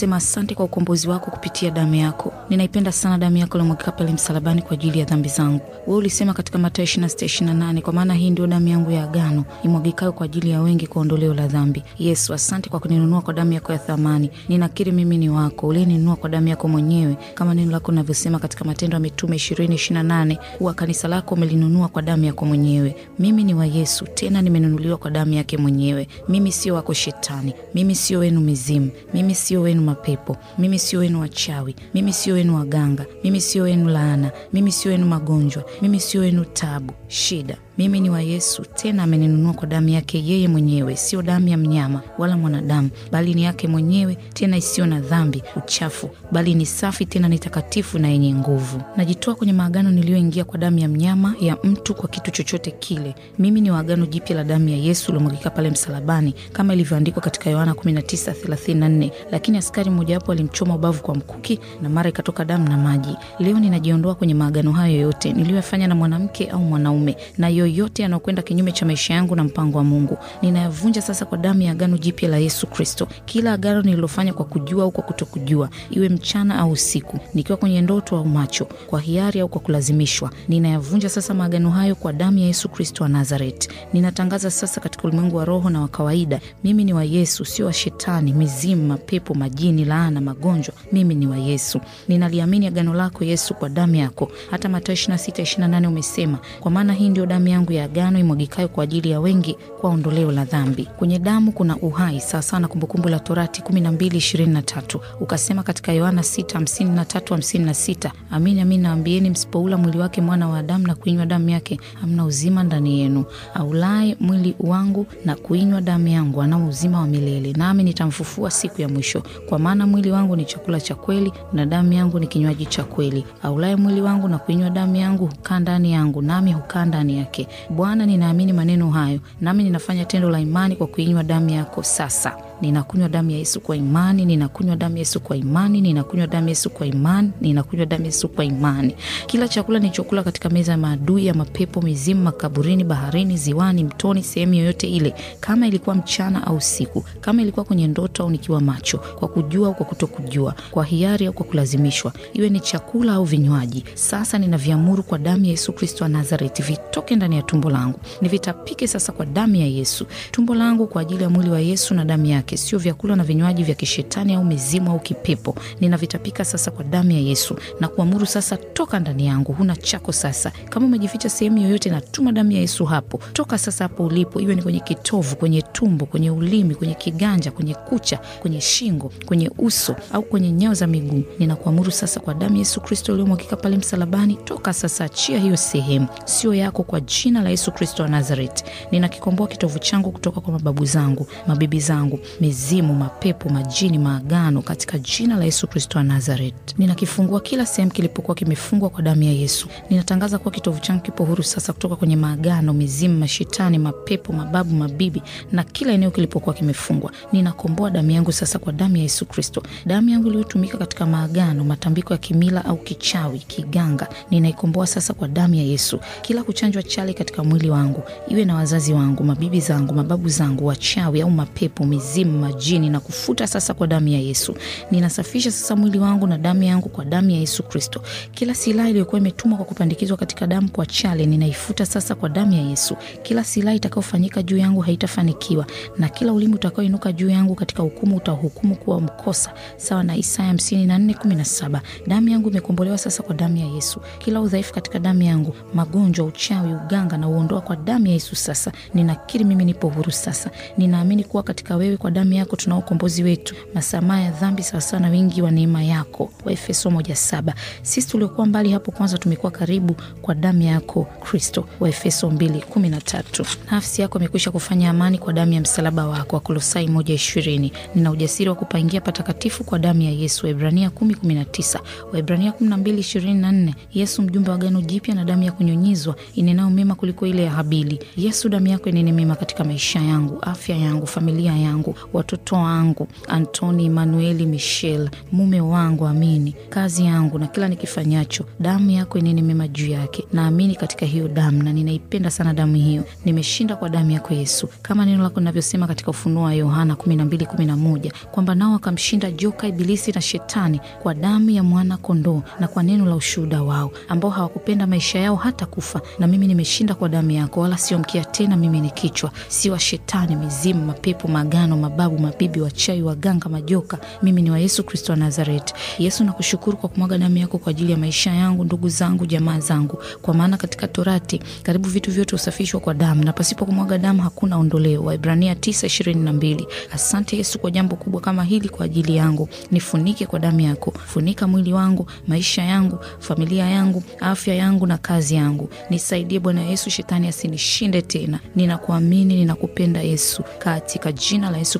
Ninasema asante kwa ukombozi wako kupitia damu yako. Ninaipenda sana damu yako iliyomwagika pale msalabani kwa ajili ya dhambi zangu. Wewe ulisema katika Mathayo 26:28, kwa maana hii ndio damu yangu ya agano imwagikayo kwa ajili ya wengi kwa ondoleo la dhambi. Yesu, asante kwa kuninunua kwa damu yako ya thamani. Ninakiri mimi ni wako, uliyeninunua kwa damu yako mwenyewe, kama neno lako linavyosema katika Matendo ya Mitume 20:28 kuwa kanisa lako umelinunua kwa damu yako mwenyewe. Mimi ni wa Yesu, tena nimenunuliwa kwa damu yake mwenyewe. Mimi sio wako Shetani, mimi sio wenu mizimu, mimi sio wenu mapepo, mimi sio wenu wachawi, mimi sio wenu waganga, mimi sio wenu laana, mimi sio wenu magonjwa, mimi sio wenu tabu, shida mimi ni wa Yesu, tena ameninunua kwa damu yake yeye mwenyewe, sio damu ya mnyama wala mwanadamu, bali ni yake mwenyewe, tena isiyo na dhambi, uchafu, bali ni safi, tena ni takatifu na yenye nguvu. Najitoa kwenye maagano niliyoingia kwa damu ya mnyama, ya mtu, kwa kitu chochote kile. Mimi ni wa agano jipya la damu ya Yesu uliomwagika pale msalabani, kama ilivyoandikwa katika Yohana 19:34, lakini askari mmojawapo alimchoma ubavu kwa mkuki, na mara ikatoka damu na maji. Leo ninajiondoa kwenye maagano hayo yote niliyoyafanya na mwanamke au mwanaume na yote yanayokwenda kinyume cha maisha yangu na mpango wa Mungu ninayavunja sasa kwa damu ya agano jipya la Yesu Kristo. Kila agano nililofanya kwa kujua au kwa kutokujua, iwe mchana au usiku, nikiwa kwenye ndoto au macho, kwa hiari au kwa kulazimishwa, ninayavunja sasa maagano hayo kwa damu ya Yesu Kristo wa Nazareti. Ninatangaza sasa katika ulimwengu wa roho na wa kawaida, mimi ni wa Yesu, sio wa Shetani, mizimu, mapepo, majini, laana, magonjwa. Mimi ni wa Yesu. Ninaliamini agano lako Yesu kwa damu yako. Hata Mathayo 26:28 umesema, kwa maana hii ndio damu yangu ya agano imwagikayo kwa ajili ya wengi kwa ondoleo la dhambi. Kwenye damu kuna uhai, sawasawa na Kumbukumbu la Torati 12:23. Ukasema katika Yohana 6:53-56, amini amini naambieni, msipoula mwili wake mwana wa Adamu na kuinywa damu yake, hamna uzima ndani yenu. Aulaye mwili wangu na kuinywa damu yangu anao uzima wa milele, nami nitamfufua siku ya mwisho. Kwa maana mwili wangu ni chakula cha kweli na damu yangu ni kinywaji cha kweli. Aulaye mwili wangu na kuinywa damu yangu hukaa ndani yangu, nami hukaa ndani yake. Bwana, ninaamini maneno hayo, nami ninafanya tendo la imani kwa kuinywa damu yako sasa. Ninakunywa damu ya Yesu kwa imani, ninakunywa damu ya Yesu kwa imani, ninakunywa damu ya Yesu kwa imani, ninakunywa damu ya Yesu kwa imani. Kila chakula nilichokula katika meza ya maadui ya mapepo, mizimu, makaburini, baharini, ziwani, mtoni, sehemu yoyote ile, kama ilikuwa mchana au usiku, kama ilikuwa kwenye ndoto au nikiwa macho, kwa kujua au kwa kutokujua, kwa hiari au kwa kulazimishwa, iwe ni chakula au vinywaji, sasa ninaviamuru kwa damu ya Yesu Kristo wa Nazareti, vitoke ndani ya tumbo langu, nivitapike sasa kwa damu ya Yesu. Tumbo langu kwa ajili ya mwili wa Yesu na damu yake sio vyakula na vinywaji vya kishetani au mizimu au kipepo. Ninavitapika sasa kwa damu ya Yesu na kuamuru sasa, toka ndani yangu, huna chako sasa. Kama umejificha sehemu yoyote, natuma damu ya Yesu hapo. Toka sasa hapo ulipo, iwe ni kwenye kitovu, kwenye tumbo, kwenye ulimi, kwenye kiganja, kwenye kucha, kwenye shingo, kwenye uso au kwenye nyao za miguu. Ninakuamuru sasa kwa damu ya Yesu Kristo iliyomwagika pale msalabani, toka sasa, achia hiyo sehemu, sio yako, kwa jina la Yesu Kristo wa Nazareti. Ninakikomboa kitovu changu kutoka kwa mababu zangu, mabibi zangu mizimu, mapepo, majini, maagano katika jina la Yesu Kristo wa Nazaret. Ninakifungua kila sehemu kilipokuwa kimefungwa kwa damu ya Yesu. Ninatangaza kuwa kitovu changu kipo huru sasa kutoka kwenye maagano, mizimu, mashetani, mapepo, mababu, mabibi na kila eneo kilipokuwa kimefungwa. Ninakomboa damu yangu sasa kwa damu ya Yesu Kristo, damu yangu iliyotumika katika maagano, matambiko ya kimila au kichawi, kiganga. Ninaikomboa sasa kwa damu ya Yesu. Kila kuchanjwa chale katika mwili wangu, iwe na wazazi wangu, mabibi zangu, mababu zangu, wachawi au mapepo, mizimu majini na kufuta sasa kwa damu ya Yesu. Ninasafisha sasa mwili wangu na damu yangu kwa damu ya Yesu Kristo. Kila silaha iliyokuwa imetumwa kwa kupandikizwa katika damu kwa chale, ninaifuta sasa kwa damu ya Yesu. Kila silaha itakayofanyika juu yangu haitafanikiwa, na kila ulimi utakaoinuka juu yangu katika hukumu utahukumu kuwa mkosa, sawa na Isaya hamsini na nne kumi na saba. Damu yangu imekombolewa sasa kwa damu ya Yesu. Kila udhaifu katika damu yangu, magonjwa, uchawi, uganga na uondoa kwa damu ya Yesu. Sasa ninakiri mimi nipo huru sasa. Ninaamini kuwa katika wewe kwa damu yako tunao ukombozi wetu, masamaha ya dhambi sawasawa na wingi wa neema yako. Waefeso moja saba. Sisi tuliokuwa mbali hapo kwanza tumekuwa karibu kwa damu yako Kristo. Waefeso mbili kumi na tatu. Nafsi yako imekwisha kufanya amani kwa damu ya msalaba wako. Wakolosai moja ishirini. Nina ujasiri wa kupaingia patakatifu kwa damu ya Yesu. Waebrania kumi kumi na tisa. Waebrania kumi na mbili ishirini na nne. Yesu mjumbe wa agano jipya na damu ya kunyunyizwa inenayo mema kuliko ile ya Habili. Yesu, damu yako inene mema katika maisha yangu, afya yangu, familia yangu, watoto wangu Antoni, Emanueli, Michel, mume wangu Amini, kazi yangu na kila nikifanyacho, damu yako inene mema juu yake. Naamini katika hiyo damu na ninaipenda sana damu hiyo. Nimeshinda kwa damu yako Yesu, kama neno lako linavyosema katika Ufunuo wa Yohana 12:11 kwamba nao wakamshinda joka, Ibilisi na Shetani kwa damu ya mwana kondoo na kwa neno la ushuhuda wao, ambao hawakupenda maisha yao hata kufa. Na mimi nimeshinda kwa damu yako, wala sio mkia tena. Mimi ni kichwa, si wa Shetani, mizimu, mapepo, magano, mababu, mabibi, wachawi, waganga, majoka. Mimi ni wa Yesu Kristo wa Nazareti. Yesu, nakushukuru kwa kumwaga damu yako kwa ajili ya maisha yangu, ndugu zangu, jamaa zangu, kwa maana katika Torati karibu vitu vyote husafishwa kwa damu, na pasipo kumwaga damu hakuna ondoleo. Waibrania 9:22. Asante Yesu kwa jambo kubwa kama hili kwa ajili yangu. Nifunike kwa damu yako, funika mwili wangu, maisha yangu, familia yangu, afya yangu na kazi yangu. Nisaidie Bwana Yesu, shetani asinishinde tena. Ninakuamini, ninakupenda Yesu, katika jina la Yesu